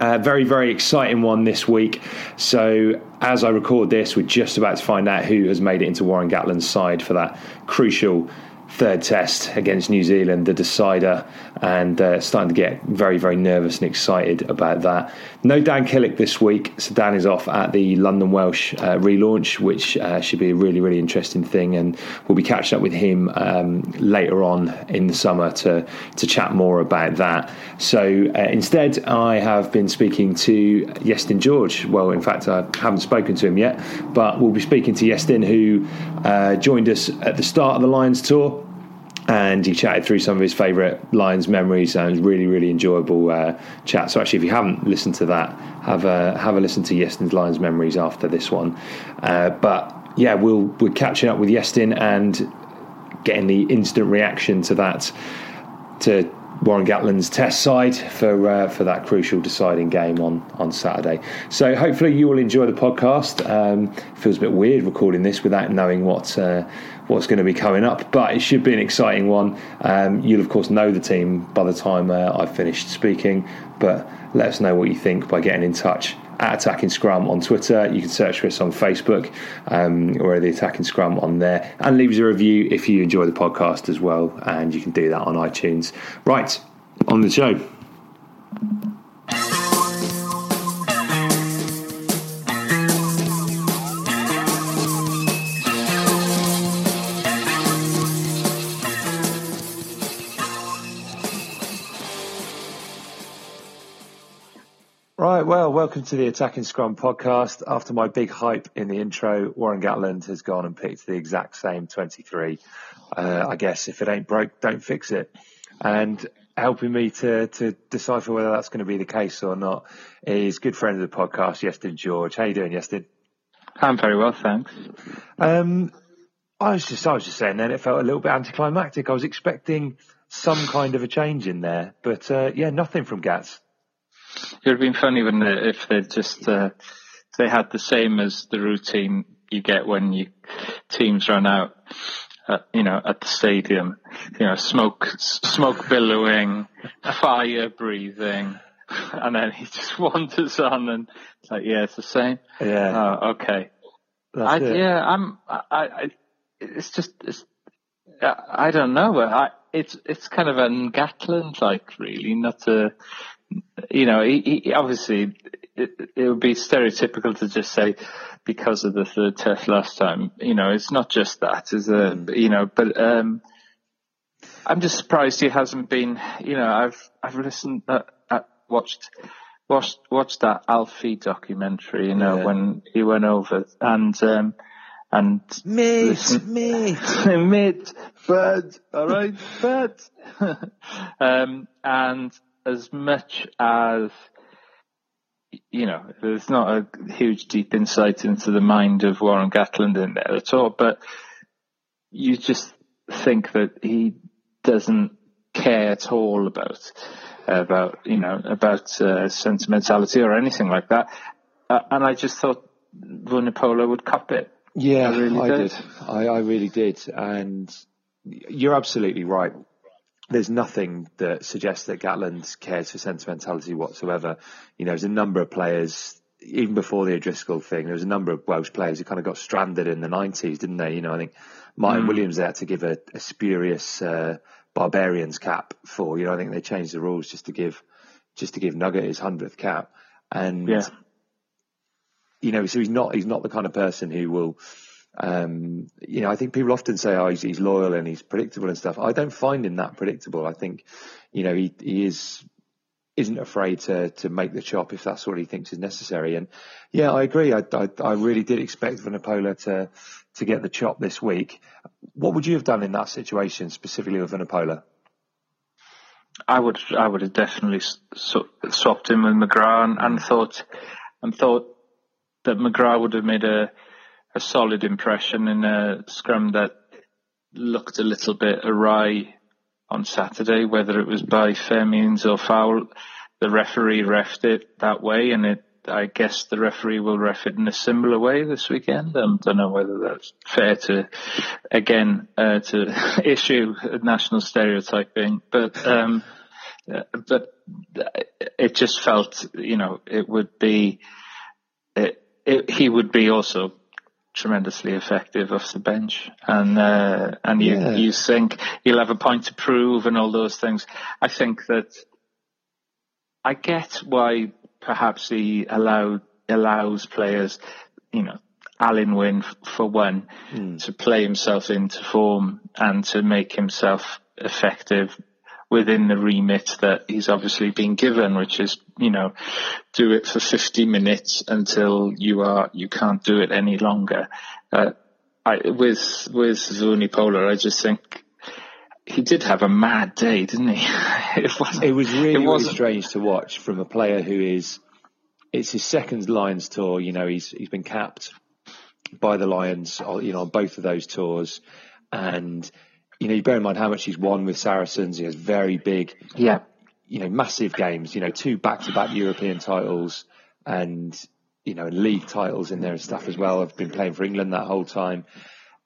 Uh, very, very exciting one this week. So, as I record this, we're just about to find out who has made it into Warren Gatland's side for that crucial third test against New Zealand, the decider, and uh, starting to get very, very nervous and excited about that. No Dan Killick this week, so Dan is off at the London Welsh uh, relaunch, which uh, should be a really, really interesting thing, and we'll be catching up with him um, later on in the summer to to chat more about that. So uh, instead, I have been speaking to Iestyn George. Well, in fact, I haven't spoken to him yet, but we'll be speaking to Iestyn, who uh, joined us at the start of the Lions tour and he chatted through some of his favourite Lions memories and really really enjoyable uh, chat. So actually, if you haven't listened to that, have a have a listen to Iestyn's Lions memories after this one. Uh, but yeah, we'll we're catching up with Iestyn and getting the instant reaction to that to Warren Gatland's test side for uh, for that crucial deciding game on on Saturday. So hopefully you will enjoy the podcast. Um, feels a bit weird recording this without knowing what uh, what's going to be coming up, but it should be an exciting one. Um, you'll of course know the team by the time uh, I've finished speaking, but let us know what you think by getting in touch at Attacking Scrum on Twitter. You can search for us on Facebook um, or the Attacking Scrum on there and leave us a review if you enjoy the podcast as well. And you can do that on iTunes. Right, on the show. Right, well, welcome to the Attacking Scrum podcast. After my big hype in the intro, Warren Gatland has gone and picked the exact same 23. Uh, I guess if it ain't broke, don't fix it. And helping me to, to decipher whether that's going to be the case or not is good friend of the podcast, Iestyn George. How you doing, Iestyn? I'm very well, thanks. Um, I was just, I was just saying then it felt a little bit anticlimactic. I was expecting some kind of a change in there, but, uh, yeah, nothing from Gats. It would have been funny, wouldn't it, if they just uh, they had the same as the routine you get when you teams run out, uh, you know, at the stadium. You know, smoke, smoke billowing, fire breathing, and then he just wanders on, and it's like, yeah, it's the same. Yeah. Oh, okay. That's I, yeah, I'm. I, I. It's just. It's, I I don't know. I. It's. It's kind of an Gatland like, really, not a. You know, he, he obviously it, it would be stereotypical to just say because of the third test last time. You know, it's not just that. Is a. You know, but um, I'm just surprised he hasn't been. You know, I've I've listened, uh, uh, watched, watched watched that Alfie documentary. You know, Yeah. when he went over and um, and Mate, listen- mate. mate, bud, all right, bud. um, and as much as you know, there's not a huge deep insight into the mind of Warren Gatland in there at all, but you just think that he doesn't care at all about about you know about uh, sentimentality or anything like that. Uh, and I just thought Vunipola would cup it. Yeah, I really I did. did. I, I really did. And you're absolutely right. There's nothing that suggests that Gatland cares for sentimentality whatsoever. You know, there's a number of players, even before the O'Driscoll thing, there was a number of Welsh players who kind of got stranded in the 90s, didn't they? You know, I think Martyn Williams they had to give a, a spurious uh, Barbarians cap for. You know, I think they changed the rules just to give just to give Nugget his hundredth cap. And Yeah. you know, so he's not he's not the kind of person who will. Um, you know, I think people often say, "Oh, he's, he's loyal and he's predictable and stuff." I don't find him that predictable. I think, you know, he he is isn't afraid to to make the chop if that's what he thinks is necessary. And yeah, I agree. I I, I really did expect Vunipola to to get the chop this week. What would you have done in that situation specifically with Vunipola? I would I would have definitely swapped him with McGrath and, and thought and thought that McGrath would have made a a solid impression in a scrum that looked a little bit awry on Saturday, whether it was by fair means or foul. The referee refed it that way, and it. I guess the referee will ref it in a similar way this weekend. I don't know whether that's fair to, again, uh, to issue national stereotyping, but um, uh, but it just felt, you know, it would be, it, it, he would be also tremendously effective off the bench, and uh, and you Yeah. you think he'll have a point to prove and all those things. I think that I get why perhaps he allowed allows players, you know, Alun Wyn for one, to play himself into form and to make himself effective within the remit that he's obviously been given, which is, you know, do it for 50 minutes until you are, you can't do it any longer. Uh, I, with, with Vunipola, I just think he did have a mad day, didn't he? it was, It was really, really wasn't- strange to watch from a player who is. It's his second Lions tour. You know, he's he's been capped by the Lions. You know, on both of those tours, and you know, you bear in mind how much he's won with Saracens. He has very big, Yeah. you know, massive games. You know, two back-to-back European titles, and you know, league titles in there and stuff as well. I've been playing for England that whole time.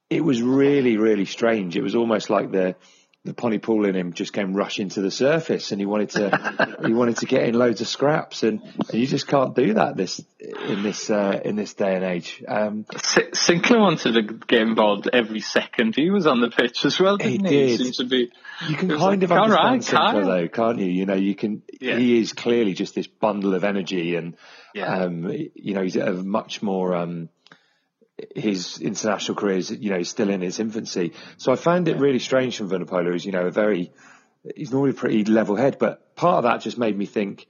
It was really, really strange. It was almost like the the Pontypool in him just came rushing to the surface, and he wanted to he wanted to get in loads of scraps, and, and you just can't do that this in this uh, in this day and age. Um, Sinclair wanted to get involved every second he was on the pitch as well, He didn't he? did. seemed to be. you can kind like, of understand right, Sinclair Kyle. though, can't you? You know, you can. Yeah. He is clearly just this bundle of energy, and Yeah. um, you know, he's a much more. Um, his international career is, you know, he's still in its infancy. So I found it really strange from Vunipola. He's, you know, a very, he's normally pretty level head, but part of that just made me think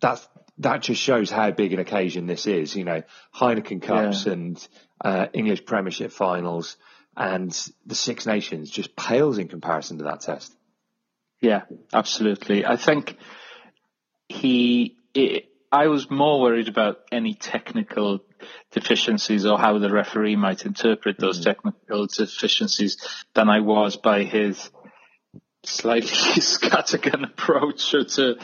that's, that just shows how big an occasion this is, you know, Heineken Cups Yeah. and, uh, English Premiership finals and the Six Nations just pales in comparison to that test. Yeah, absolutely. I think he. It, I was more worried about any technical deficiencies or how the referee might interpret those hmm. technical deficiencies than I was by his slightly scattergun approach to, to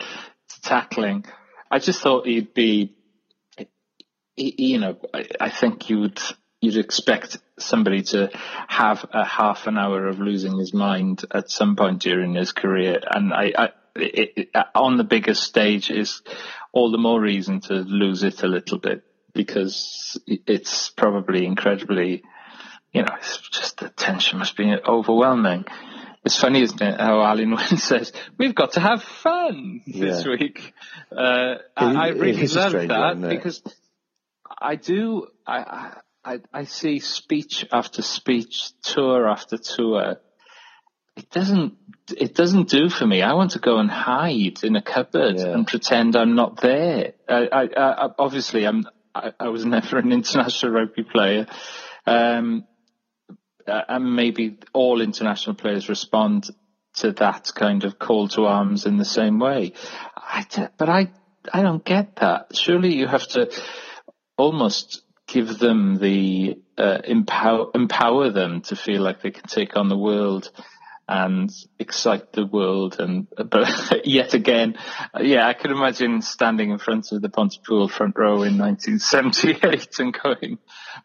tackling. I just thought he'd be, you know, I, I think you would you'd expect somebody to have a half an hour of losing his mind at some point during his career, and I, I it, it, on the biggest stage is all the more reason to lose it a little bit because it's probably incredibly, you know, it's just the tension must be overwhelming. It's funny, isn't it, how Alun Wyn says, we've got to have fun this Yeah. week. Uh, I, I really love that one, because I do, I, I, I see speech after speech, tour after tour. It doesn't, it doesn't do for me. I want to go and hide in a cupboard Yeah. and pretend I'm not there. I, I, I obviously I'm, I, I was never an international rugby player. Um, uh, and maybe all international players respond to that kind of call to arms in the same way. I d- but I, I don't get that. Surely you have to almost give them the uh, empower empower them to feel like they can take on the world and excite the world. And but yet again, yeah, I could imagine standing in front of the Pontypool front row in 1978 and going,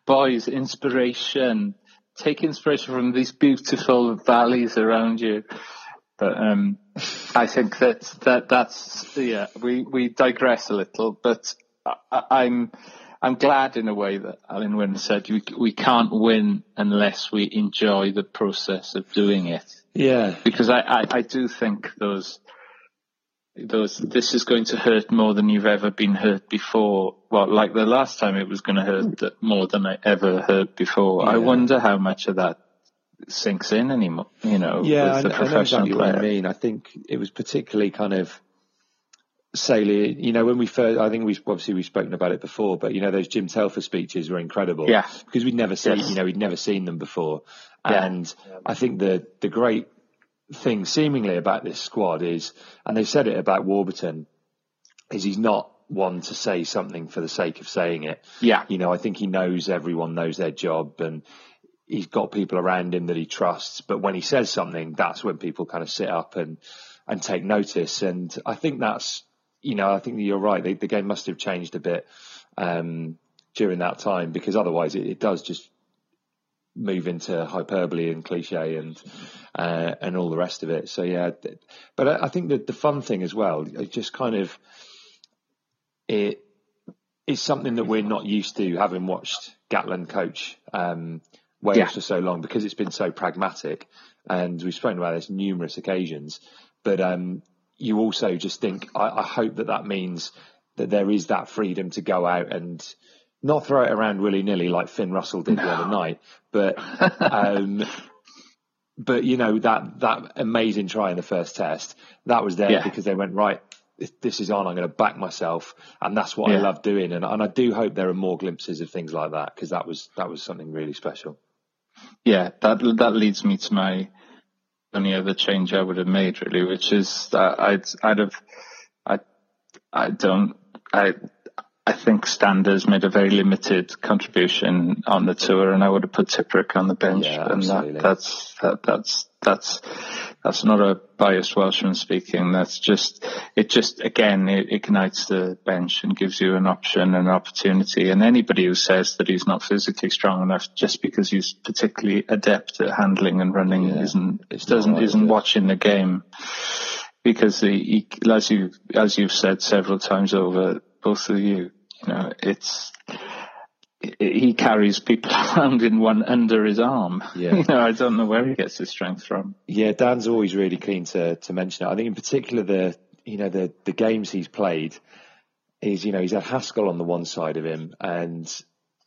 "Boys, inspiration! Take inspiration from these beautiful valleys around you." But um, I think that that that's yeah. We we digress a little, but I, I'm. I'm glad in a way that Alun Wyn said we, we can't win unless we enjoy the process of doing it. Yeah. Because I, I, I do think those those this is going to hurt more than you've ever been hurt before. Well, like the last time it was going to hurt more than I ever hurt before. Yeah. I wonder how much of that sinks in anymore. You know, Yeah, I, I know exactly what player. I mean. I think it was particularly kind of salient. You know, when we first, I think we obviously we've spoken about it before, but you know, those Jim Telfer speeches were incredible. Yeah. because we'd never seen, Yes. you know, we'd never seen them before, Yeah. and I think the the great thing seemingly about this squad is, and they've said it about Warburton, is he's not one to say something for the sake of saying it. Yeah. You know, I think he knows everyone knows their job and he's got people around him that he trusts. But when he says something, that's when people kind of sit up and, and take notice. And I think that's, you know, I think that you're right. The, the game must have changed a bit, um, during that time because otherwise it, it does just move into hyperbole and cliche and uh, and all the rest of it. So yeah, but I, I think that the fun thing as well, it just kind of it is something that we're not used to having watched Gatland coach um, Wales Yeah. for so long because it's been so pragmatic, and we've spoken about this numerous occasions. But um, you also just think, I, I hope that that means that there is that freedom to go out and not throw it around willy nilly like Finn Russell did the other night, but um, but you know that that amazing try in the first test that was there Yeah. because they went right. This, this is on. I'm going to back myself, and that's what I love doing. And, and I do hope there are more glimpses of things like that because that was that was something really special. Yeah, that that leads me to my only other change I would have made really, which is that I'd I'd have I I don't I I think Standers made a very limited contribution on the tour, and I would have put Tipuric on the bench, Yeah, and that that's that that's that's that's not a biased Welshman speaking. That's just it. Just again, it ignites the bench and gives you an option and an opportunity. And anybody who says that he's not physically strong enough just because he's particularly adept at handling and running Yeah, isn't it's doesn't isn't is watching the game because he, he, as you as you've said several times over, both of you, you know, it's he carries people around in one under his arm. Yeah. You know, I don't know where he gets his strength from. Yeah, Dan's always really keen to to mention it. I think in particular the you know the the games he's played is you know he's had Haskell on the one side of him, and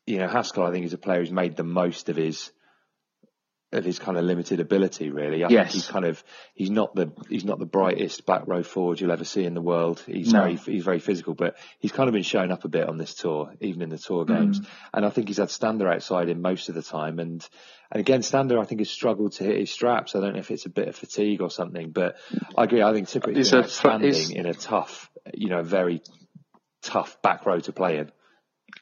you know Haskell I think is a player who's made the most of his of his kind of limited ability. Really, I Yes. think he's kind of he's not the he's not the brightest back row forward you'll ever see in the world. He's No. very he's very physical, but he's kind of been showing up a bit on this tour, even in the tour Mm. games. And I think he's had Stander outside him most of the time, and and again, Stander, I think, has struggled to hit his straps. I don't know if it's a bit of fatigue or something, but I agree. I think typically He's a- outstanding in a tough, you know, very tough back row to play in.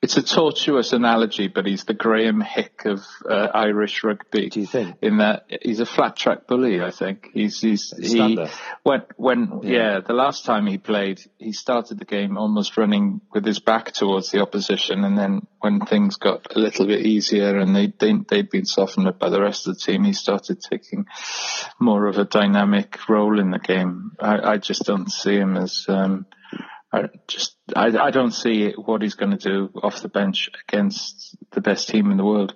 It's a tortuous analogy, but he's the Graeme Hick of uh, Irish rugby. Do you think? In that he's a flat track bully, I think he's he's he Stander. when when Yeah. yeah. the last time he played, he started the game almost running with his back towards the opposition, and then when things got a little bit easier and they they they'd been softened up by the rest of the team, he started taking more of a dynamic role in the game. I, I just don't see him as um, I just I, I don't see what he's going to do off the bench against the best team in the world.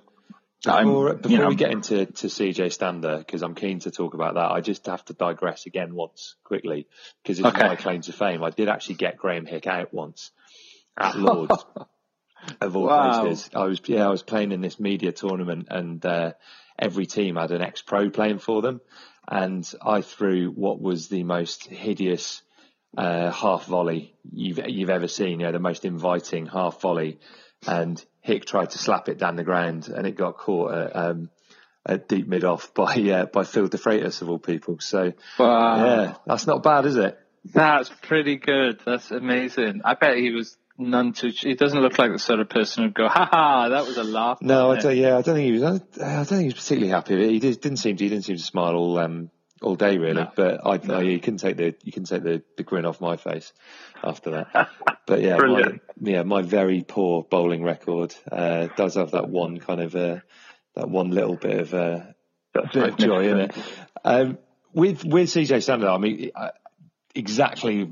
I'm- Before, you know, we get into to CJ Stander, because I'm keen to talk about that, I just have to digress again once quickly because it's Okay. my claim to fame. I did actually get Graeme Hick out once at Lords. of all Wow. places, I was yeah I was playing in this media tournament and uh, every team had an ex-pro playing for them, and I threw what was the most hideous uh, half volley you've you've ever seen. You know, the most inviting half volley, and Hick tried to slap it down the ground, and it got caught at, um, at deep mid off by uh, by Phil De Freitas of all people. So Wow. yeah, that's not bad, is it? That's pretty good. That's amazing. I bet he was none too. He doesn't look like the sort of person who'd go, "Ha ha, that was a laugh." No, I wasn't it?" don't, yeah, I don't think he was. I, don't think he was particularly happy. He did, didn't seem to. He didn't seem to smile all um, all day really. No. But I, no. I, you can take the you can take the, the grin off my face after that. but yeah, my, yeah, my very poor bowling record uh, does have that one kind of uh, that one little bit of uh, bit of joy in it. Um, with with CJ Stander, I mean, exactly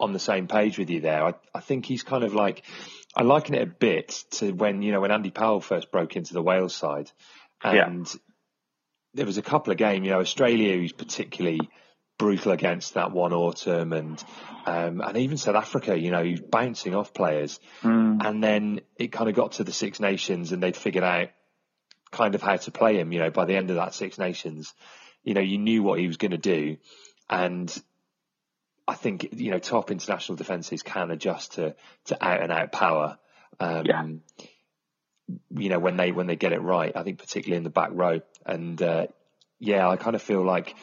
on the same page with you there. I, I think he's kind of like I liken it a bit to when you know when Andy Powell first broke into the Wales side, and yeah. There was a couple of games. You know, Australia was particularly brutal against that one autumn, and um, and even South Africa. You know, he's bouncing off players, mm. and then it kind of got to the Six Nations, and they'd figured out kind of how to play him. You know, by the end of that Six Nations, you know, you knew what he was going to do, and I think you know top international defences can adjust to to out and out power. Um, yeah. You know when they when they get it right, I think particularly in the back row, and uh, yeah, I kind of feel like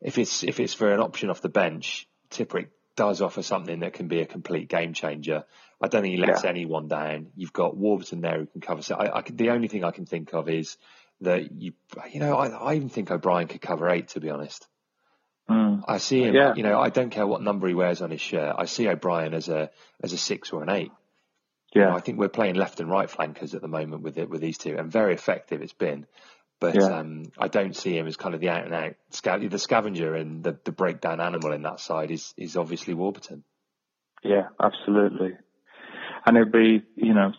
if it's if it's for an option off the bench, Tipuric does offer something that can be a complete game changer. I don't think he lets yeah. anyone down. You've got Warburton there who can cover. So I, I, the only thing I can think of is that you, you know, I, I even think O'Brien could cover eight. To be honest, Mm. I see him. Yeah. You know, I don't care what number he wears on his shirt. I see O'Brien as a as a six or an eight. Yeah, you know, I think we're playing left and right flankers at the moment with it with these two, and very effective it's been. But yeah. um, I don't see him as kind of the out and out scav- the scavenger and the, the breakdown animal in that side is is obviously Warburton. Yeah, absolutely. And it'd be, you know,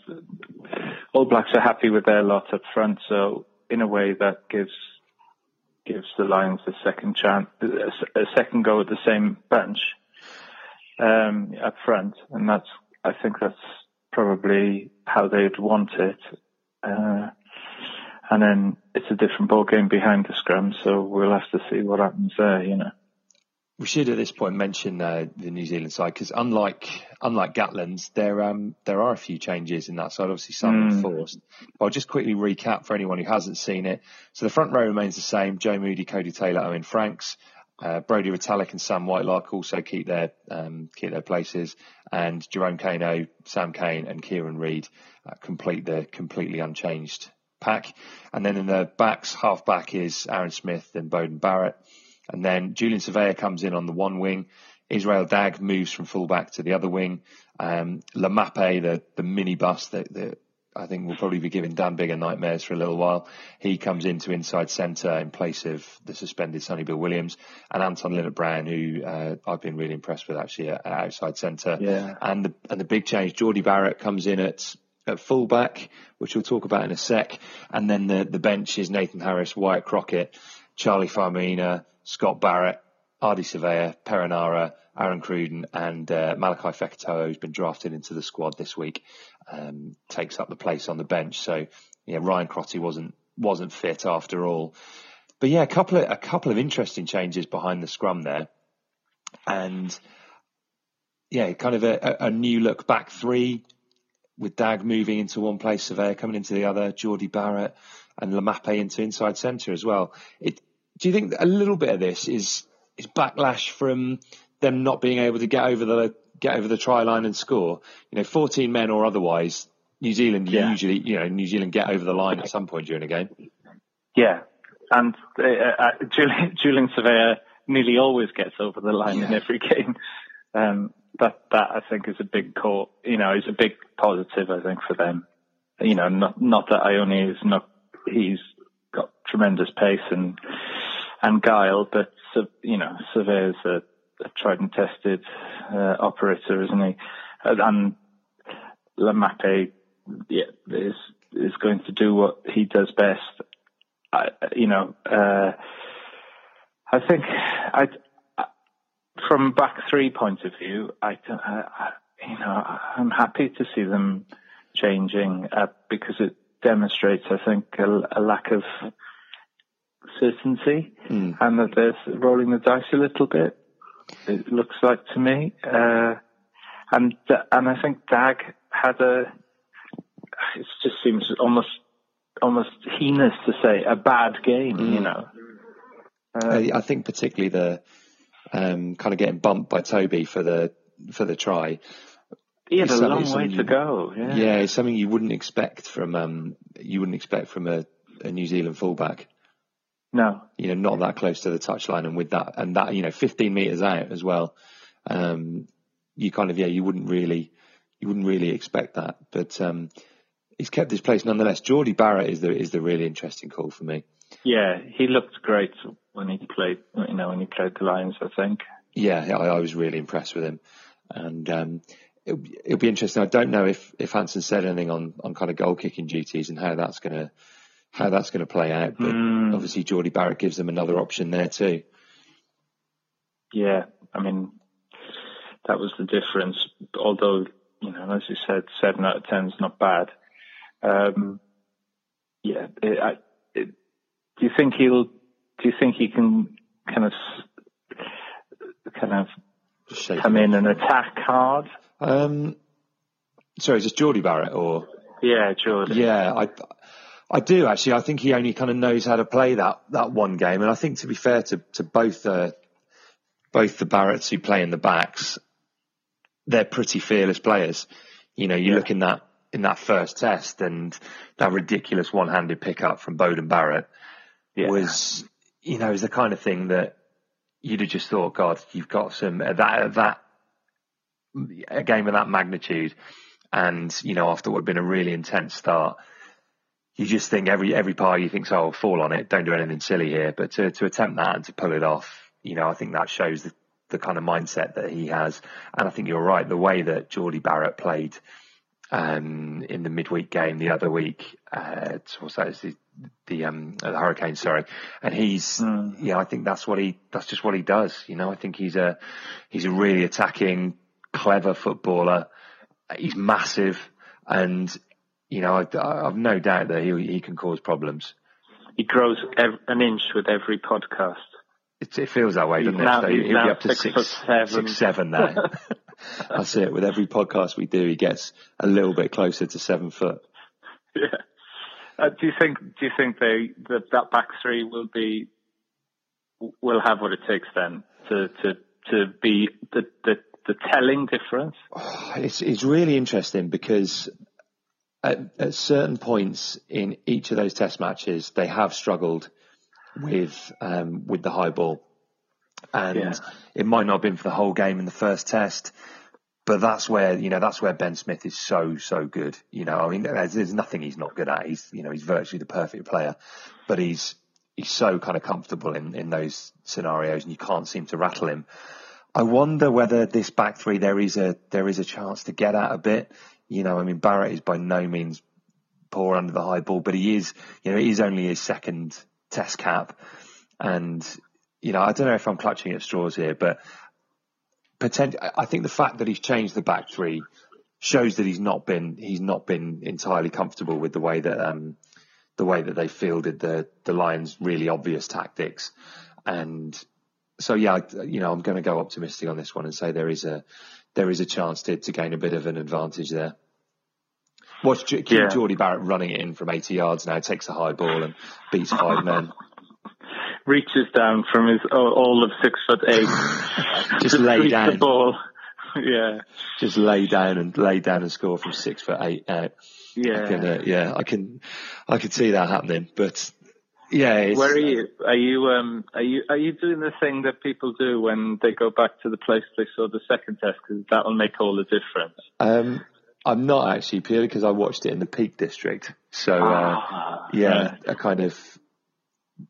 All Blacks are happy with their lot up front, so in a way that gives gives the Lions a second chance, a second go at the same bench um, up front, and that's I think that's probably how they'd want it. Uh, and then it's a different ball game behind the scrum, so we'll have to see what happens there. You know we should at this point mention uh, the New Zealand side because unlike unlike Gatland's, there um, there are a few changes in that side. Obviously, some mm. forced. But I'll just quickly recap for anyone who hasn't seen it. So the front row remains the same: Joe Moody, Codie Taylor, Owen Franks. Uh, Brodie Retallick and Sam Whitelock also keep their um, keep their places, and Jerome Kaino, Sam Cane, and Kieran Read uh, complete the completely unchanged pack. And then in the backs, half back is Aaron Smith and Beauden Barrett. And then Julian Savea comes in on the one wing. Israel Dagg moves from fullback to the other wing. Um, Laumape, the, the mini bus that, that I think we'll probably be giving Dan bigger nightmares for a little while. He comes into inside centre in place of the suspended Sonny Bill Williams and Anton Lienert-Brown, who uh, I've been really impressed with actually at, at outside centre. Yeah. And the and the big change, Jordie Barrett comes in at at fullback, which we'll talk about in a sec, and then the the bench is Nathan Harris, Wyatt Crockett, Charlie Faumuina, Scott Barrett, Ardie Savea, Perenara, Aaron Cruden, and uh, Malakai Fekitoa, who's been drafted into the squad this week, um, takes up the place on the bench. So, yeah, Ryan Crotty wasn't wasn't fit after all. But yeah, a couple of a couple of interesting changes behind the scrum there, and yeah, kind of a, a new look back three with Dagg moving into one place, Savea coming into the other, Jordie Barrett and Laumape into inside centre as well. It do you think a little bit of this is is backlash from them not being able to get over the get over the try line and score? You know, 14 men or otherwise, New Zealand yeah. usually, you know, New Zealand get over the line at some point during a game. Yeah, and uh, uh, Julian, Julian Savea nearly always gets over the line yeah. in every game. Um, that that I think is a big call. You know, is a big positive. I think for them. You know, not not that Ioane is not. He's got tremendous pace and and guile, but you know, Savea's a, a tried and tested uh, operator, isn't he? And Laumape, yeah, is is going to do what he does best. I, you know, uh, I think I, from back three point of view, I, I, you know, I'm happy to see them changing uh, because it demonstrates, I think, a, a lack of certainty mm. and that they're rolling the dice a little bit. It looks like to me, uh, and and I think Dagg had a. It just seems almost almost heinous to say a bad game. Mm. You know. Uh, I think particularly the um, kind of getting bumped by Toby for the for the try. He had a long way to go. Yeah. yeah, it's something you wouldn't expect from um, you wouldn't expect from a, a New Zealand fullback. No, you know, not that close to the touchline, and with that, and that, you know, 15 meters out as well. Um, you kind of, yeah, you wouldn't really, you wouldn't really expect that, but um, he's kept his place nonetheless. Jordie Barrett is the is the really interesting call for me. Yeah, he looked great when he played. You know, when he played the Lions, I think. Yeah, I, I was really impressed with him, and um, it'll, it'll, be interesting. I don't know if if Hansen said anything on on kind of goal kicking duties and how that's going to how that's going to play out. But mm. obviously, Jordie Barrett gives them another option there too. Yeah, I mean, that was the difference. Although, you know, as you said, seven out of ten is not bad. Um, yeah, it, I, it, do you think he'll? Do you think he can kind of, kind of come in and attack hard? Um, sorry, is this Jordie Barrett or? Yeah, Jordie. Yeah, I, I do actually. I think he only kind of knows how to play that that one game, and I think to be fair to to both uh, both the Barretts who play in the backs, they're pretty fearless players. You know, you yeah. look in that in that first test and that ridiculous one handed pickup from Beauden Barrett yeah. was, you know, is the kind of thing that you'd have just thought, God, you've got some that that a game of that magnitude, and you know, after what had been a really intense start you just think every every part you think, so I'll fall on it, don't do anything silly here. But to to attempt that and to pull it off, you know, I think that shows the, the kind of mindset that he has. And I think you're right, the way that Jordie Barrett played um, in the midweek game the other week, uh, what's that? Is the the um the Hurricane, sorry. And he's mm. yeah, I think that's what he that's just what he does. You know, I think he's a he's a really attacking, clever footballer. He's massive and you know, I, have no doubt that he he can cause problems. He grows ev- an inch with every podcast. It, it feels that way, doesn't now, it? So he'll be up to six, six, seven. six, seven now. That's it. With every podcast we do, he gets a little bit closer to seven foot. Yeah. Uh, do you think? Do you think they that that back three will be will have what it takes then to to to be the the, the telling difference? Oh, it's it's really interesting because at, at, certain points in each of those test matches, they have struggled with um, with the high ball, and yeah. it might not have been for the whole game in the first test, but that's where you know that's where Ben Smith is so so good. You know, I mean, there's, there's nothing he's not good at. He's you know he's virtually the perfect player, but he's he's so kind of comfortable in in those scenarios, and you can't seem to rattle him. I wonder whether this back three there is a there is a chance to get at a bit. You know, I mean, Barrett is by no means poor under the high ball, but he is, you know, it is only his second test cap. And, you know, I don't know if I'm clutching at straws here, but potent- I think the fact that he's changed the back three shows that he's not been, he's not been entirely comfortable with the way that, um, the way that they fielded the, the Lions' really obvious tactics. And so, yeah, you know, I'm going to go optimistic on this one and say there is a, there is a chance to, to gain a bit of an advantage there. Watch keep yeah. Jordie Barrett running it in from 80 yards now, takes a high ball and beats five men. Reaches down from his all of six foot eight. just lay down. The ball. yeah. Just lay down and lay down and score from six foot eight out. Yeah. I can, uh, yeah, I can, I can see that happening, but yeah. Where are you? Are you um are you are you doing the thing that people do when they go back to the place they saw the second test because that will make all the difference? Um, I'm not actually purely because I watched it in the Peak District. So uh, oh, yeah, a kind of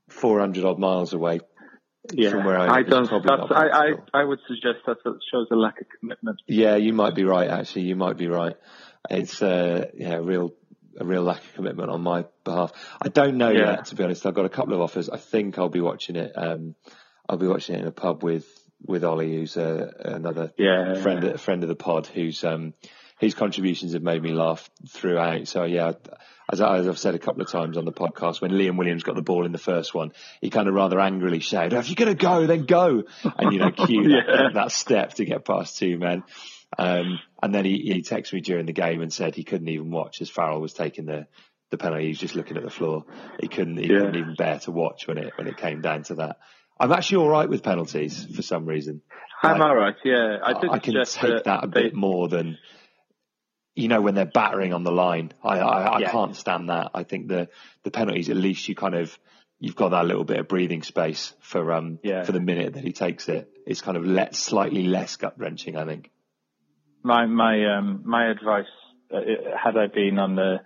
400 odd miles away yeah, from where I, I don't. I, I, I would suggest that shows a lack of commitment. Yeah, you might be right. Actually, you might be right. It's uh, yeah, real a real lack of commitment on my behalf. I don't know yeah. yet, to be honest. I've got a couple of offers. I think I'll be watching it. Um, I'll be watching it in a pub with with Ollie, who's uh, another yeah, friend yeah. friend of the pod, who's um, his contributions have made me laugh throughout. So yeah, as, I, as I've said a couple of times on the podcast, when Liam Williams got the ball in the first one, he kind of rather angrily shouted, "If you're going to go, then go!" And you know, cue yeah. that, that step to get past two men. Um, and then he, he texted me during the game and said he couldn't even watch as Farrell was taking the, the penalty. He was just looking at the floor. He couldn't, he yeah. couldn't even bear to watch when it, when it came down to that. I'm actually all right with penalties for some reason. I'm all right. Yeah, I, I, I can take that a they... bit more than you know when they're battering on the line. I I, I yeah. can't stand that. I think the the penalties at least you kind of you've got that little bit of breathing space for um Yeah. for the minute that he takes it. It's kind of let slightly less gut wrenching, I think. My my um my advice uh, had I been on the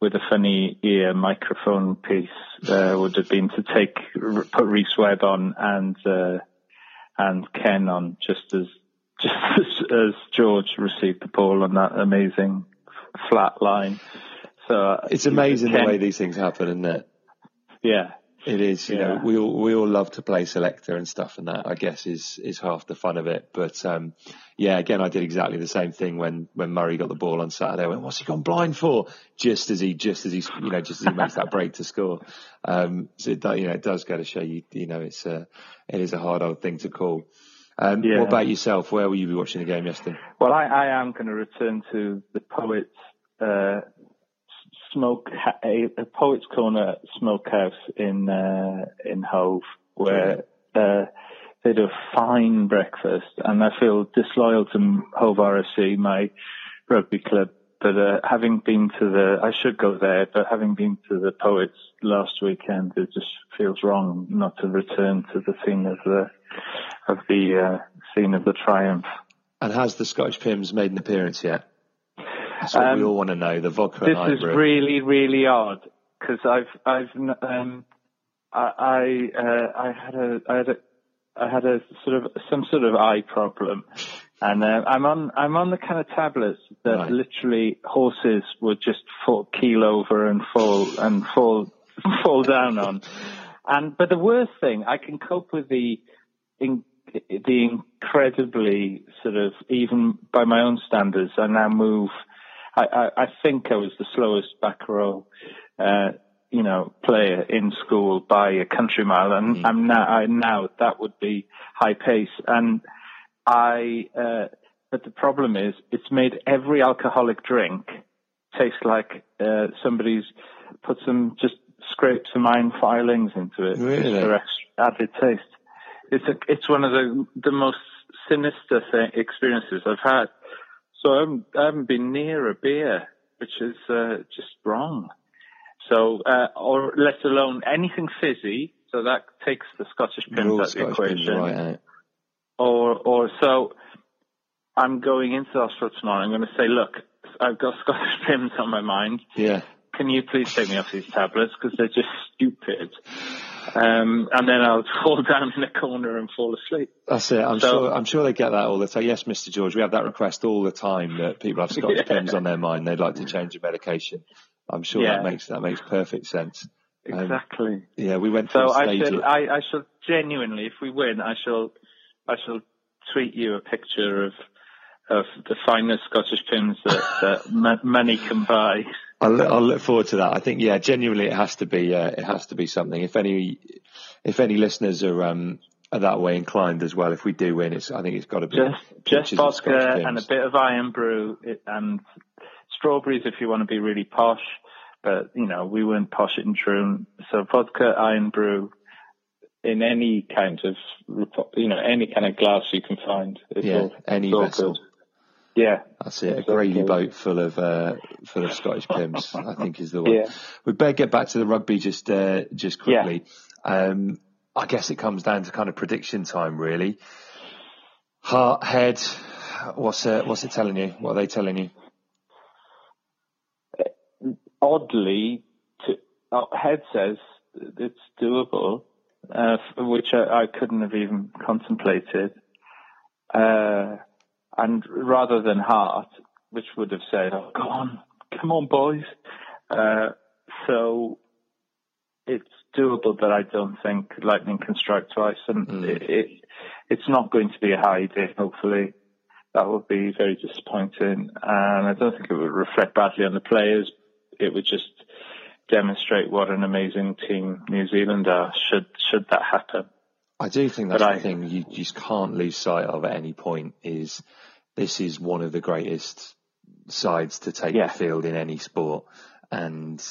with a funny ear microphone piece uh, would have been to take put Rhys Webb on and uh, and Ken on just as just as, as George received the ball on that amazing flat line. So uh, It's amazing Ken- the way these things happen, isn't it? Yeah, It is, you know, we all we all love to play selector and stuff, and that I guess is is half the fun of it. But um, yeah, again, I did exactly the same thing when when Murray got the ball on Saturday. I went, what's he gone blind for? Just as he just as he you know just as he makes that break to score. Um, so it, you know it does go to show you you know it's a it is a hard old thing to call. Um, Yeah. What about yourself? Where will you be watching the game yesterday? Well, I, I am going to return to the poets' uh, smoke a, a poets' corner smokehouse in uh, in Hove, where uh, they do a fine breakfast, and I feel disloyal to Hove RFC, my rugby club. But uh, having been to the, I should go there, but having been to the poets last weekend, it just feels wrong not to return to the scene of the of the uh, scene of the triumph. And has the Scottish Pimm's made an appearance yet? That's what we Um, all want to know. The vodka This is Ibra. really, really odd because I've, I've, um, I, I, uh, I had a, I had a, I had a sort of some sort of eye problem, and uh, I'm on, I'm on the kind of tablets that Right. literally horses would just fall, keel over and fall and fall, fall down on. And but the worst thing, I can cope with the, in, the incredibly sort of even by my own standards. I now move. I, I, I think I was the slowest back row, uh, you know, player in school by a country mile, and I'm now I now that would be high pace, and I. Uh, but the problem is, it's made every alcoholic drink taste like uh, somebody's put some just scraped some iron filings into it Really? for extra added taste. It's a, it's one of the the most sinister th- experiences I've had. So I haven't, I haven't been near a beer, which is uh, just wrong. So, uh, or let alone anything fizzy. So that takes the Scottish Pimm's out of the equation. right. Or, or so I'm going into Oxford tomorrow. I'm going to say, look, I've got Scottish Pimm's on my mind. Yeah. Can you please take me off these tablets because they're just stupid. Um, and then I'll fall down in a corner and fall asleep. That's it. I'm So- sure. I'm sure they get that all the time. Yes, Mr. George, we have that request all the time that people have Scottish Yeah. Pimm's on their mind. They'd like to change the medication. I'm sure Yeah. that makes that makes perfect sense. Um, Exactly. Yeah, we went So I shall, I, I shall genuinely, if we win, I shall, I shall tweet you a picture of of the finest Scottish pins that, that mo- money can buy. I'll, look- I'll look forward to that. I think, yeah, genuinely, it has to be. Uh, it has to be something. If any, if any listeners are um are that way inclined as well, if we do win, it's. I think it's got to be Just just pictures of Scottish vodka and a bit of Irn-Bru and strawberries if you want to be really posh. But you know, we weren't posh in Troon, so vodka, Irn-Bru, in any kind of you know any kind of glass you can find. It's Yeah, all, any vessel. good. Yeah. That's it. A gravy boat full of uh, full of Scottish Pimm's, I think, is the one. Yeah. We better get back to the rugby just uh, just quickly. Um, I guess it comes down to kind of prediction time, really. Heart, head. What's uh, what's it telling you? What are they telling you? oddly, to, uh, Head says it's doable, uh, which I, I couldn't have even contemplated. Uh, and rather than Heart, which would have said, "Oh, come on, come on, boys." Uh, so it's doable, but I don't think lightning can strike twice, and it, it it's not going to be a high day. Hopefully, that would be very disappointing, and I don't think it would reflect badly on the players. It would just demonstrate what an amazing team New Zealand are. Should should that happen? I do think that's But the I- thing you just can't lose sight of at any point. Is this is one of the greatest sides to take Yeah. the field in any sport, and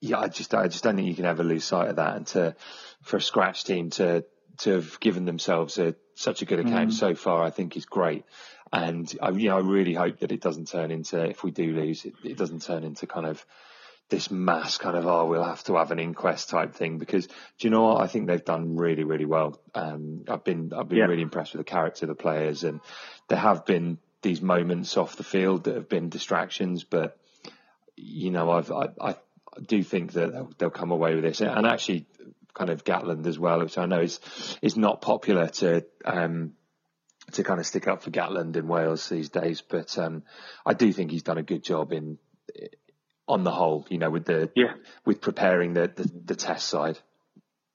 yeah, I just I just don't think you can ever lose sight of that. And to for a scratch team to to have given themselves a, such a good account Mm. so far, I think is great. And I, you know, I really hope that it doesn't turn into if we do lose, it, it doesn't turn into kind of this mass kind of oh we'll have to have an inquest type thing because do you know what I think they've done really really well. Um, I've been I've been Yeah. really impressed with the character of the players and there have been these moments off the field that have been distractions, but you know I've I, I do think that they'll, they'll come away with this and actually kind of Gatland as well, which I know is is not popular to. Um, to kind of stick up for Gatland in Wales these days, but um, I do think he's done a good job in on the whole, you know, with the Yeah. with preparing the, the, the test side.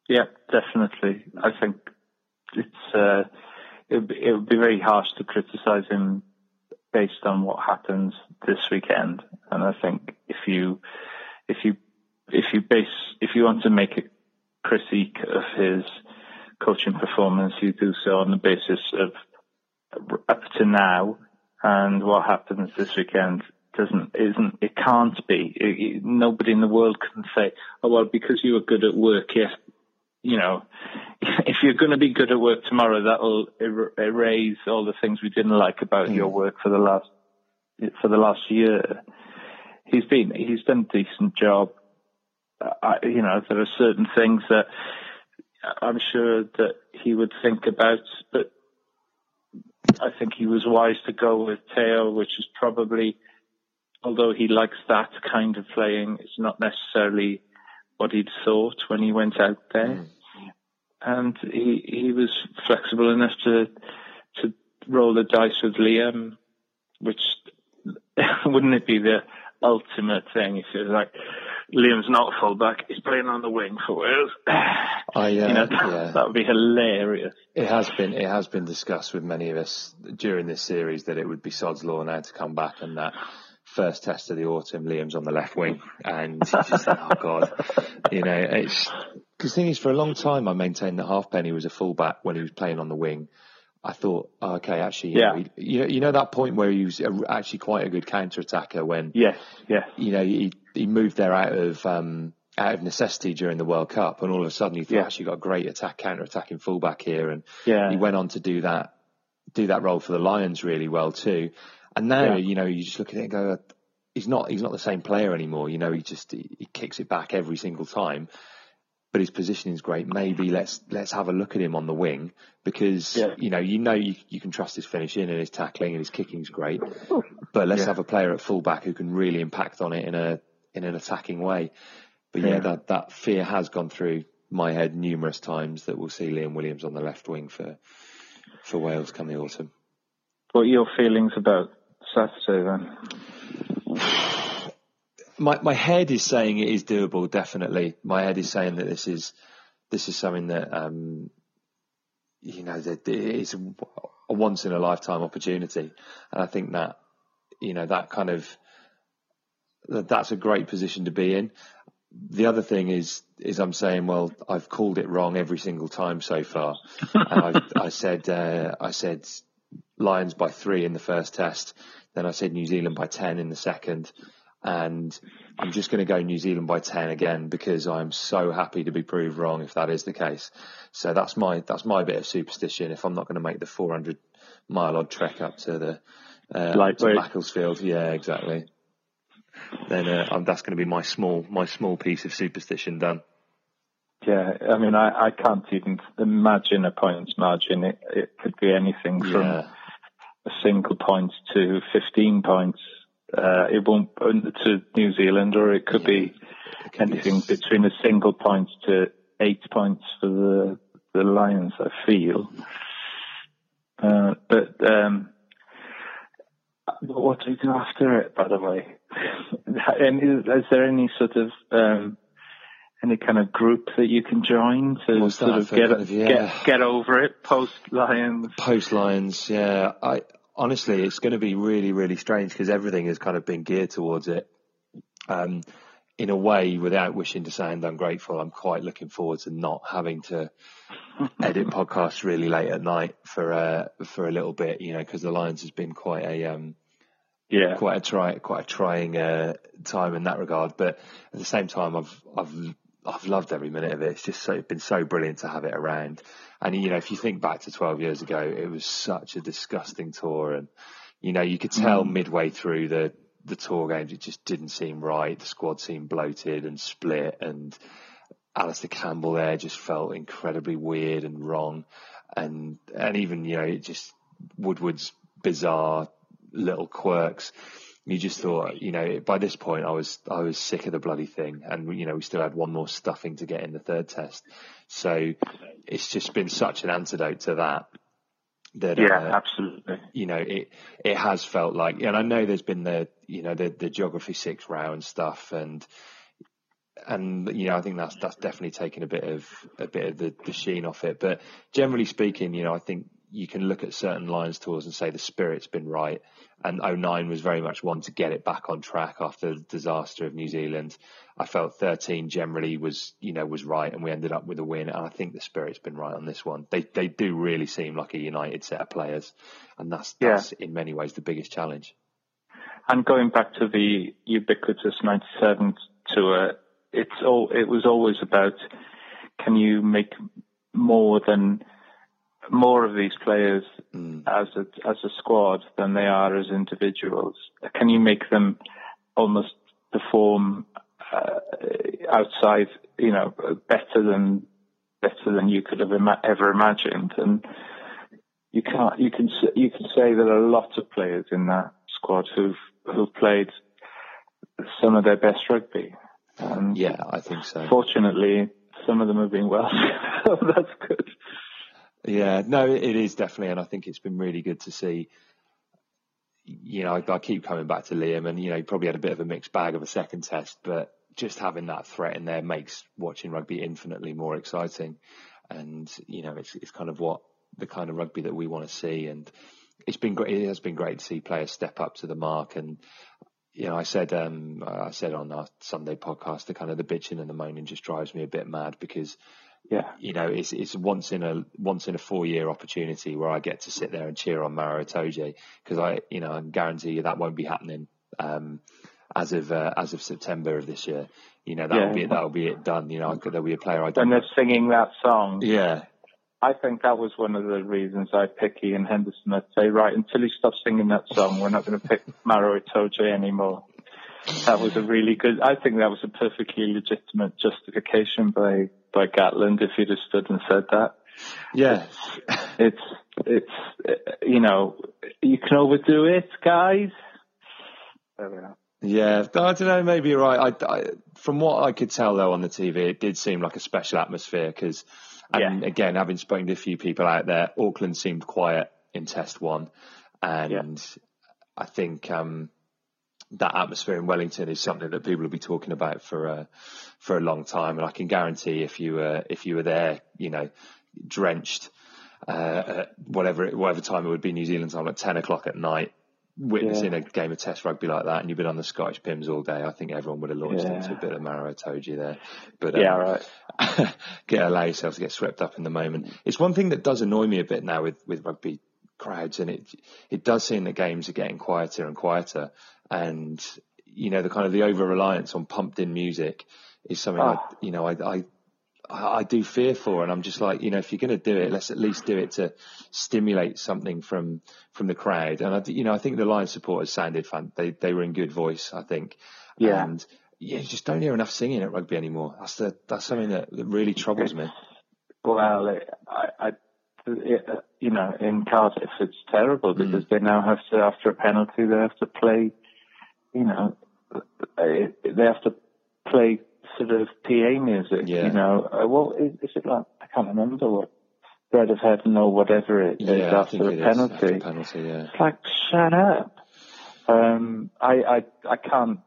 Yeah, definitely. I think it's uh, it would be, it would be very harsh to criticise him based on what happens this weekend. And I think if you if you if you base if you want to make a critique of his coaching performance, you do so on the basis of up to now and what happens this weekend doesn't isn't it can't be. It- it- nobody in the world can say oh well because you were good at work yes you know if you're going to be good at work tomorrow that'll er- erase all the things we didn't like about your work for the last for the last year. He's been he's done a decent job. I, you know there are certain things that I'm sure that he would think about but I think he was wise to go with Teo, which is probably, although he likes that kind of playing, it's not necessarily what he'd thought when he went out there. And he he was flexible enough to to roll the dice with Liam, which wouldn't it be the ultimate thing if was like Liam's not a fullback, he's playing on the wing for Wales. I, uh, you know, yeah. that would be hilarious. It has been it has been discussed with many of us during this series that it would be sod's law now to come back and that first test of the autumn, Liam's on the left wing, and you just think, oh god, you know, it's because the thing is, for a long time I maintained that Halfpenny was a fullback when he was playing on the wing. I thought, oh, okay, actually, you Yeah. know, he, you know, you know that point where he was a, actually quite a good counter attacker when Yes, yes. you know, he, he moved there out of um, out of necessity during the World Cup, and all of a sudden he thought, Yeah. actually got a great attack counter attacking fullback here, and Yeah. he went on to do that do that role for the Lions really well too. And now, Yeah. you know, you just look at it and go, he's not he's not the same player anymore. You know, he just he, he kicks it back every single time. But his positioning is great. Maybe let's let's have a look at him on the wing because Yeah. you know you know you, you can trust his finishing and his tackling and his kicking's great. Oh. But let's Yeah. have a player at fullback who can really impact on it in a in an attacking way. But yeah, Yeah. that that fear has gone through my head numerous times that we'll see Liam Williams on the left wing for for Wales come the autumn. What are your feelings about Saturday then? My my head is saying it is doable. Definitely, my head is saying that this is this is something that um, you know that it is a once in a lifetime opportunity, and I think that you know that kind of that that's a great position to be in. The other thing is is I'm saying, well, I've called it wrong every single time so far, and I've, I said uh, I said Lions by three in the first test, then I said New Zealand by ten in the second, and I'm just going to go New Zealand by ten again because I'm so happy to be proved wrong if that is the case. So that's my that's my bit of superstition. If I'm not going to make the 400 mile odd trek up to the uh, to Macclesfield, yeah, exactly. Then uh, that's going to be my small my small piece of superstition done. Yeah, I mean, I, I can't even imagine a points margin. It, it could be anything from Yeah. A single point to 15 points. Uh, it won't to New Zealand, or it could be could anything s- between a single point to eight points for the the Lions. I feel, uh, but um, what do you do after it? By the way, and is, is there any sort of um, any kind of group that you can join to What's sort of get of- yeah. get get over it post Lions? Post Lions, yeah. I honestly, it's going to be really, really strange because everything has kind of been geared towards it. Um, in a way, without wishing to sound ungrateful, I'm quite looking forward to not having to edit podcasts really late at night for uh, for a little bit, you know, because the Lions has been quite a um, Yeah, quite a try, quite a trying uh, time in that regard. But at the same time, I've I've I've loved every minute of it. It's just so it's been so brilliant to have it around. And you know, if you think back to 12 years ago, it was such a disgusting tour, and you know, you could mm. tell midway through the the tour games, it just didn't seem right. The squad seemed bloated and split, and Alastair Campbell there just felt incredibly weird and wrong, and and even you know it just Woodward's bizarre little quirks. You just thought, you know, by this point, I was I was sick of the bloody thing, and you know, we still had one more stuffing to get in the third test. So it's just been such an antidote to that that yeah, uh, absolutely. You know, it it has felt like, and I know there's been the you know the the geography six round stuff, and and you know I think that's that's definitely taken a bit of a bit of the, the sheen off it. But generally speaking, you know, I think you can look at certain Lions tours and say the spirit's been right. And 09 was very much one to get it back on track after the disaster of New Zealand. I felt 13 generally was, you know, was right and we ended up with a win. And I think the spirit's been right on this one. They, they do really seem like a united set of players. And that's, that's yeah. in many ways the biggest challenge. And going back to the ubiquitous 97 tour, it's all, it was always about, can you make more than more of these players mm. as a as a squad than they are as individuals? Can you make them almost perform uh, outside, you know, better than better than you could have ima- ever imagined? And you can't. You can you can say there are a lot of players in that squad who've who've played some of their best rugby. And yeah, I think so. Fortunately, some of them have been well, so that's good. Yeah, no, it is definitely, and I think it's been really good to see. You know, I, I, keep coming back to Liam, and you know, he probably had a bit of a mixed bag of a second test, but just having that threat in there makes watching rugby infinitely more exciting. And you know, it's it's kind of what the kind of rugby that we want to see, and it's been great. It has been great to see players step up to the mark, and you know, I said um, I said on our Sunday podcast, the kind of the bitching and the moaning just drives me a bit mad because yeah, you know, it's it's once in a once in a four year opportunity where I get to sit there and cheer on Maro Itoje because I, you know, I guarantee you that won't be happening um, as of uh, as of September of this year. You know, that'll yeah. be that'll be it done. You know, there'll be a player I don't. When they're singing that song, yeah. I think that was one of the reasons I pick Iain Henderson. I'd say, right, until he stops singing that song, we're not going to pick Maro Itoje anymore. That was a really good. I think that was a perfectly legitimate justification by by Gatland if he'd have stood and said that. Yeah, it's it's you know you can overdo it, guys. Yeah, I don't know. Maybe you're right. I, I, from what I could tell though on the TV, it did seem like a special atmosphere because, and yeah. again, having spoken to a few people out there, Auckland seemed quiet in Test One, and yeah. I think um, that atmosphere in Wellington is something that people will be talking about for a, for a long time. And I can guarantee if you were if you were there, you know, drenched, uh, whatever whatever time it would be, New Zealand time, at ten o'clock at night, witnessing yeah. a game of Test rugby like that, and you've been on the Scottish Pimm's all day, I think everyone would have launched yeah. into a bit of Maro Itoje there. But um, yeah, right. get allow yourself to get swept up in the moment. It's one thing that does annoy me a bit now with with rugby crowds, and it it does seem that games are getting quieter and quieter, and you know the kind of the over reliance on pumped in music is something oh. I, you know I, I I do fear for, and I'm just like, you know, if you're going to do it, let's at least do it to stimulate something from from the crowd. And I, you know, I think the Lions supporters sounded fun. They they were in good voice, I think. Yeah. And yeah, you just don't hear enough singing at rugby anymore. That's the that's something that, that really troubles me. Well, I, I you know, in Cardiff, it's terrible mm. because mm. they now have to, after a penalty, they have to play, you know, they have to play sort of PA music. Yeah. You know, uh, well, is, is, it like I can't remember what Bread of Heaven or whatever it is yeah, after a penalty. Penalty, yeah. It's like shut up. Um, I I I can't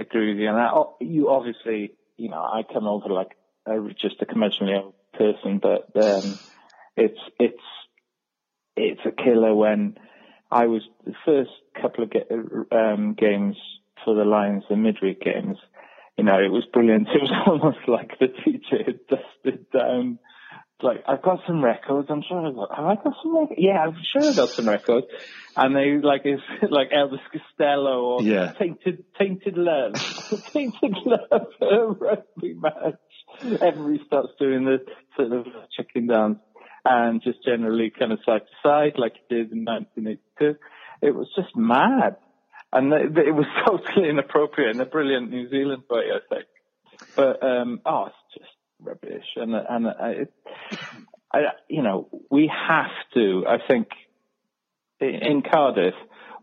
agree with you on that. Oh, you obviously, you know, I come over like a, just a conventionally old person, but um, it's it's it's a killer when I was the first couple of um, games for the Lions, the midweek games. You know, it was brilliant. It was almost like the DJ had dusted down. Like I've got some records. I'm sure I've got. Have I got some records? Yeah, I'm sure I've got some records. And they like it's like Elvis Costello or yeah. Tainted Tainted Love, Tainted Love rugby match. Everybody starts doing the sort of chicken dance and just generally kind of side to side like it did in 1982. It was just mad. and it, it was totally inappropriate in a brilliant New Zealand way, I think. But um, oh, it's just rubbish, and and it, I, you know, we have to. I think in Cardiff,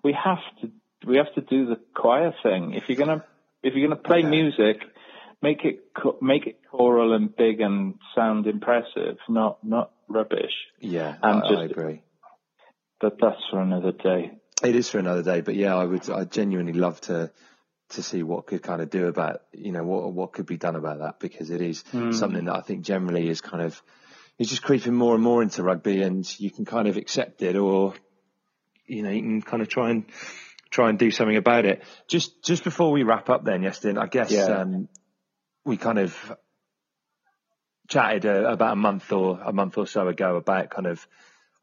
we have to we have to do the choir thing. If you're gonna if you're gonna play music, make it make it choral and big and sound impressive, not not rubbish. Yeah, and I, just, I agree. But that's for another day. It is for another day, but yeah, I would I genuinely love to to see what could kind of do about you know what what could be done about that because it is mm. something that I think generally is kind of is just creeping more and more into rugby, and you can kind of accept it or you know you can kind of try and try and do something about it. Just just before we wrap up, then, Iestyn, I guess yeah. um, we kind of chatted uh, about a month or a month or so ago about kind of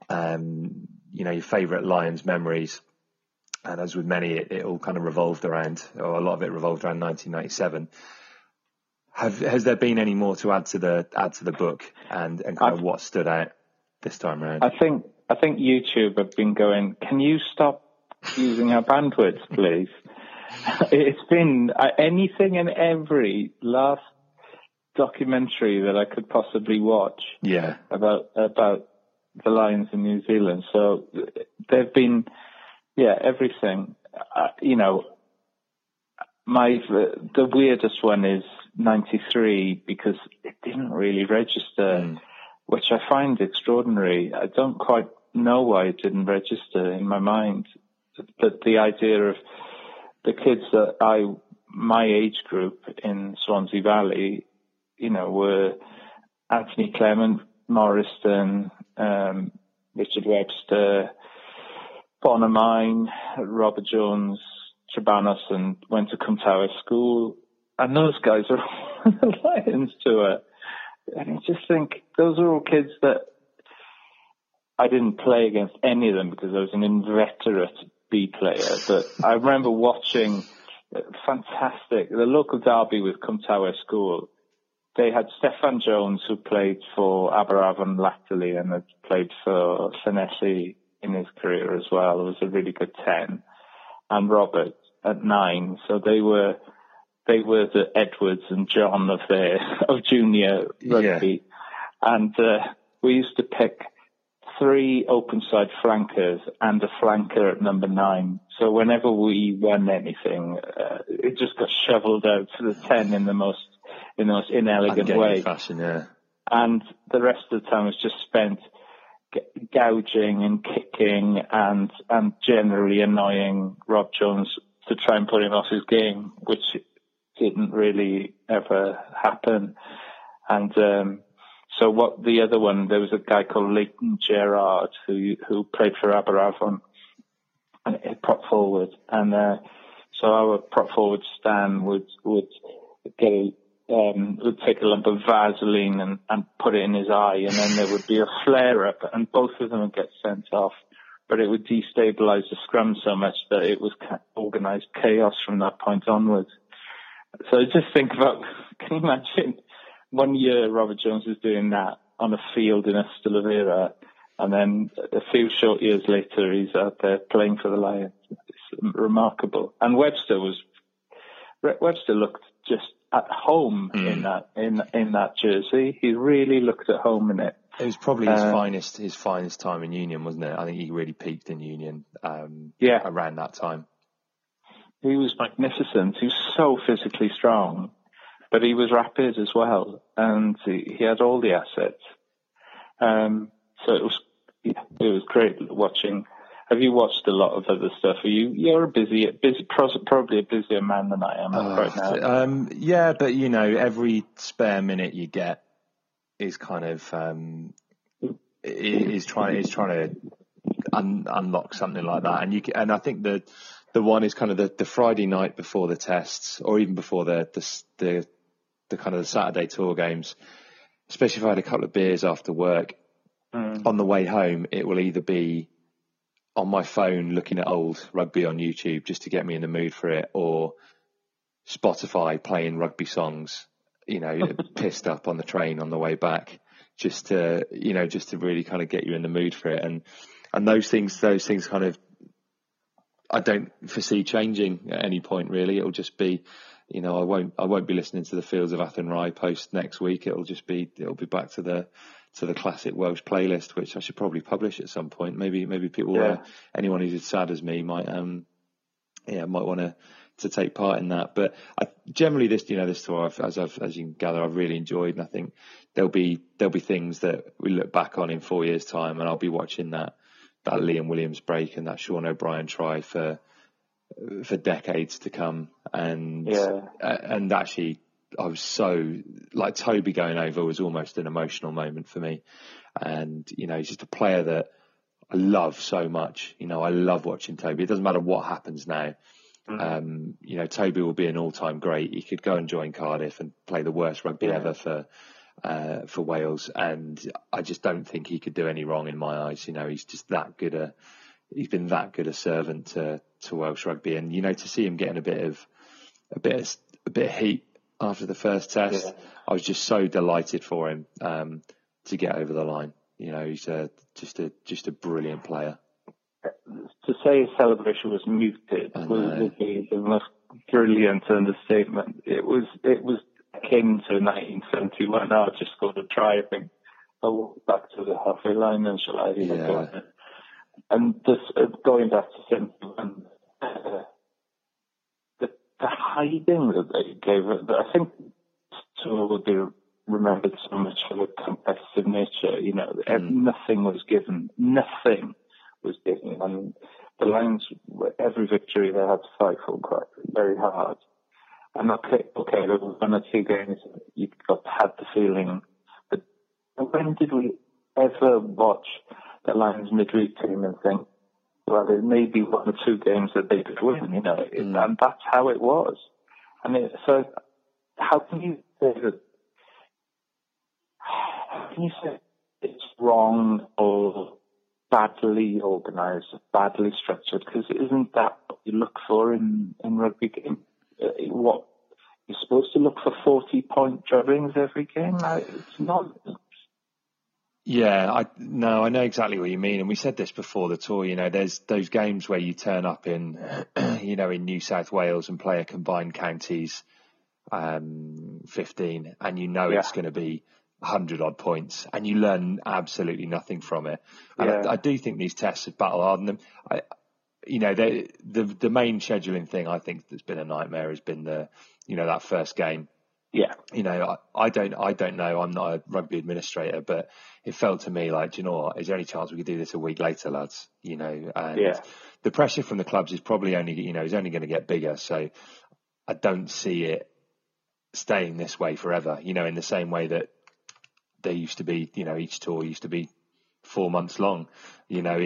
um, you know your favourite Lions memories. And as with many, it, it, all kind of revolved around, or a lot of it revolved around 1997. Have has there been any more to add to the add to the book, and and kind I've, of what stood out this time around? I think I think YouTube have been going. Can you stop using our bandwidth, please? It's been uh, anything and every last documentary that I could possibly watch. Yeah. About about the lions in New Zealand. So they've been, yeah, everything. Uh, you know, my the weirdest one is '93 because it didn't really register, mm. which I find extraordinary. I don't quite know why it didn't register in my mind. But the idea of the kids that I, my age group in Swansea Valley, you know, were Anthony Clement, Morriston, um, Richard Webster, Bonymaen, Robert Jones, Trebanos, and went to Cwmtawe School. And those guys are on the Lions tour. And I just think those are all kids that I didn't play against any of them because I was an inveterate B player. But I remember watching uh, fantastic, the local derby with Cwmtawe School they had Stefan Jones, who played for Aberavon latterly and had played for Llanelli in his career as well. It was a really good 10. And Robert at nine. So they were, they were the Edwards and John of their, of junior rugby. Yeah. And, uh, we used to pick three open side flankers and a flanker at number nine. So whenever we won anything, uh, it just got shoveled out to the 10 in the most in the most inelegant way. Fashion, yeah. And the rest of the time was just spent g- gouging and kicking and and generally annoying Rob Jones to try and put him off his game, which didn't really ever happen. And um, so what the other one, there was a guy called Leighton Gerard who who played for Aberavon and prop forward, and uh, so our prop forward Stan would would get a um, would take a lump of Vaseline and, and put it in his eye, and then there would be a flare up, and both of them would get sent off. But it would destabilize the scrum so much that it was organized chaos from that point onwards. So just think about, can you imagine one year Robert Jones is doing that on a field in Vera, and then a few short years later he's out there playing for the Lions. It's remarkable. And Webster was, Webster looked just at home mm. in that in in that jersey. He really looked at home in it. It was probably his uh, finest his finest time in Union, wasn't it? I think he really peaked in Union. Um, yeah, around that time. He was magnificent. He was so physically strong, but he was rapid as well, and he, he had all the assets. Um, so it was it was great watching have you watched a lot of other stuff? Are you you're a busy, busy, probably a busier man than I am uh, right now. Um, yeah, but you know, every spare minute you get is kind of um, is trying is trying to un, unlock something like that, and you can, and I think the the one is kind of the, the Friday night before the tests, or even before the the the, the kind of the Saturday tour games. Especially if I had a couple of beers after work, mm. on the way home, it will either be on my phone looking at old rugby on YouTube just to get me in the mood for it, or Spotify playing rugby songs, you know, pissed up on the train on the way back, just to you know, just to really kind of get you in the mood for it, and and those things, those things kind of. I don't foresee changing at any point. Really, it'll just be, you know, I won't I won't be listening to the Fields of Athenry post next week. It'll just be it'll be back to the to the classic Welsh playlist, which I should probably publish at some point. Maybe maybe people, yeah. uh, anyone who's as sad as me, might um yeah might want to to take part in that. But I, generally, this you know this tour, I've, as I've, as you can gather, I've really enjoyed, and I think there'll be there'll be things that we look back on in four years' time, and I'll be watching that that Liam Williams break and that Sean O'Brien try for for decades to come, and yeah. and actually. I was so like Toby going over was almost an emotional moment for me, and you know he's just a player that I love so much. You know I love watching Toby. It doesn't matter what happens now Mm. Um, you know, Toby will be an all-time great. He could go and join Cardiff and play the worst rugby yeah. ever for uh, for Wales, and I just don't think he could do any wrong in my eyes. You know, he's just that good a he's been that good a servant to to Welsh rugby, and you know, to see him getting a bit of a bit of, a bit of heat after the first test, yeah. I was just so delighted for him um, to get over the line. You know, he's a, just a just a brilliant player to say his celebration was muted would be the most brilliant understatement. It was it was akin to 1971. I just got to try. I think I'll walk back to the halfway line and shall I? Yeah. And this uh, going back to 71, uh, the, the hiding that they gave, it, but I think tour would be remembered so much for the competitive nature. You know, mm. nothing was given, nothing was given. And the Lions, every victory they had to fight for quite very hard. And okay, okay, there was one or two games you got had the feeling. But when did we ever watch the Lions midweek team and think, well, there may be one or two games that they could win, you know, mm. and that's how it was. I mean, so, how can you say that? How can you say it's wrong or badly organised, badly structured, because isn't that what you look for in, in rugby game? Uh, what you're supposed to look for 40 point drubbings every game? No, it's not. Yeah, I no, I know exactly what you mean, and we said this before the tour. You know, there's those games where you turn up in, you know, in New South Wales and play a combined counties um, 15, and you know yeah. it's going to be hundred odd points, and you learn absolutely nothing from it. And yeah. I, I, do think these tests have battle hardened them. I, you know, they, the the main scheduling thing I think that's been a nightmare has been the, you know, that first game. Yeah. You know, I, I don't, I don't know. I'm not a rugby administrator, but it felt to me like, you know what? Is there any chance we could do this a week later, lads? You know, and yeah. the pressure from the clubs is probably only, you know, is only going to get bigger. So I don't see it staying this way forever. You know, in the same way that there used to be, you know, each tour used to be four months long. You know,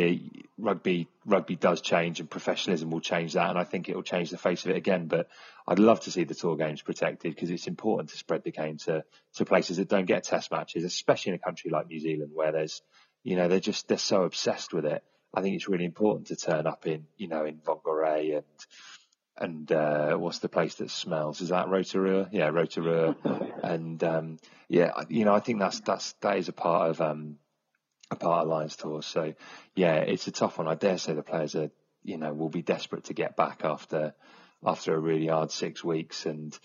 rugby rugby does change, and professionalism will change that, and I think it will change the face of it again. But I'd love to see the tour games protected because it's important to spread the game to to places that don't get test matches, especially in a country like New Zealand where there's, you know, they're just they're so obsessed with it. I think it's really important to turn up in, you know, in Whangarei and and uh, what's the place that smells? Is that Rotorua? Yeah, Rotorua. and um, yeah, you know, I think that's that's that is a part of um, a part of Lions Tour. So yeah, it's a tough one. I dare say the players are, you know, will be desperate to get back after after a really hard six weeks. And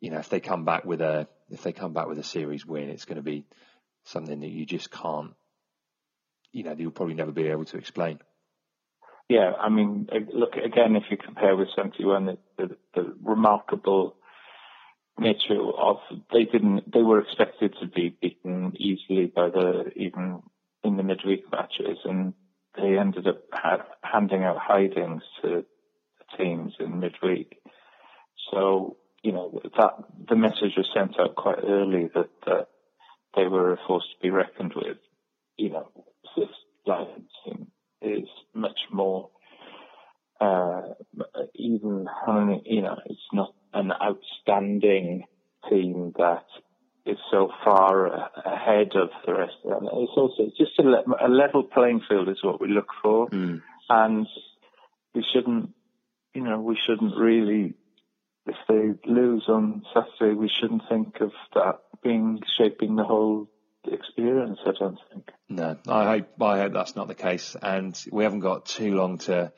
you know, if they come back with a if they come back with a series win, it's going to be something that you just can't. You know, you'll probably never be able to explain yeah, I mean, look again. If you compare with '71, the, the, the remarkable nature of they didn't they were expected to be beaten easily by the even in the midweek matches, and they ended up ha- handing out hidings to the teams in midweek. So you know that the message was sent out quite early that uh, they were a force to be reckoned with. You know, this Lions team is much more uh, even you know it's not an outstanding team that is so far ahead of the rest of them. It's also just a, le- a level playing field is what we look for, mm. and we shouldn't, you know, we shouldn't really. If they lose on Saturday, we shouldn't think of that being shaping the whole experience. I don't think. No, I hope I hope that's not the case, and we haven't got too long to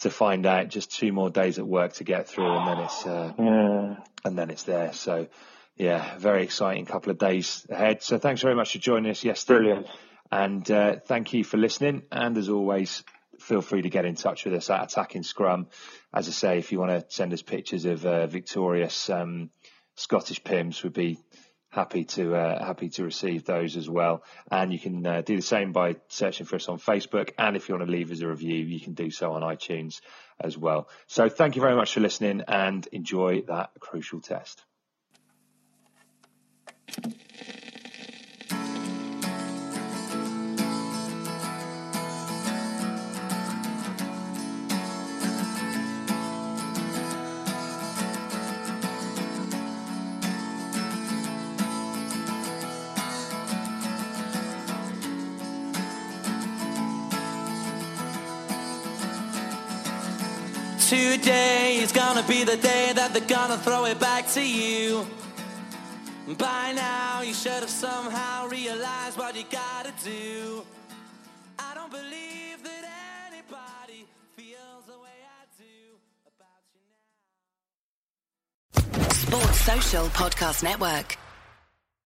to find out. Just two more days at work to get through, and then it's uh, Yeah. and then it's there. So yeah, very exciting couple of days ahead. So thanks very much for joining us yesterday. Brilliant. And uh, thank you for listening. And as always, feel free to get in touch with us at Attacking Scrum. As I say, if you want to send us pictures of uh, victorious um, Scottish Pimm's, we'd be happy to uh, happy to receive those as well. And you can uh, do the same by searching for us on Facebook. And if you want to leave us a review, you can do so on iTunes as well. So thank you very much for listening and enjoy that crucial test. Today is gonna be the day that they're gonna throw it back to you. By now, you should have somehow realized what you gotta do. I don't believe that anybody feels the way I do about you now. Sports Social Podcast Network.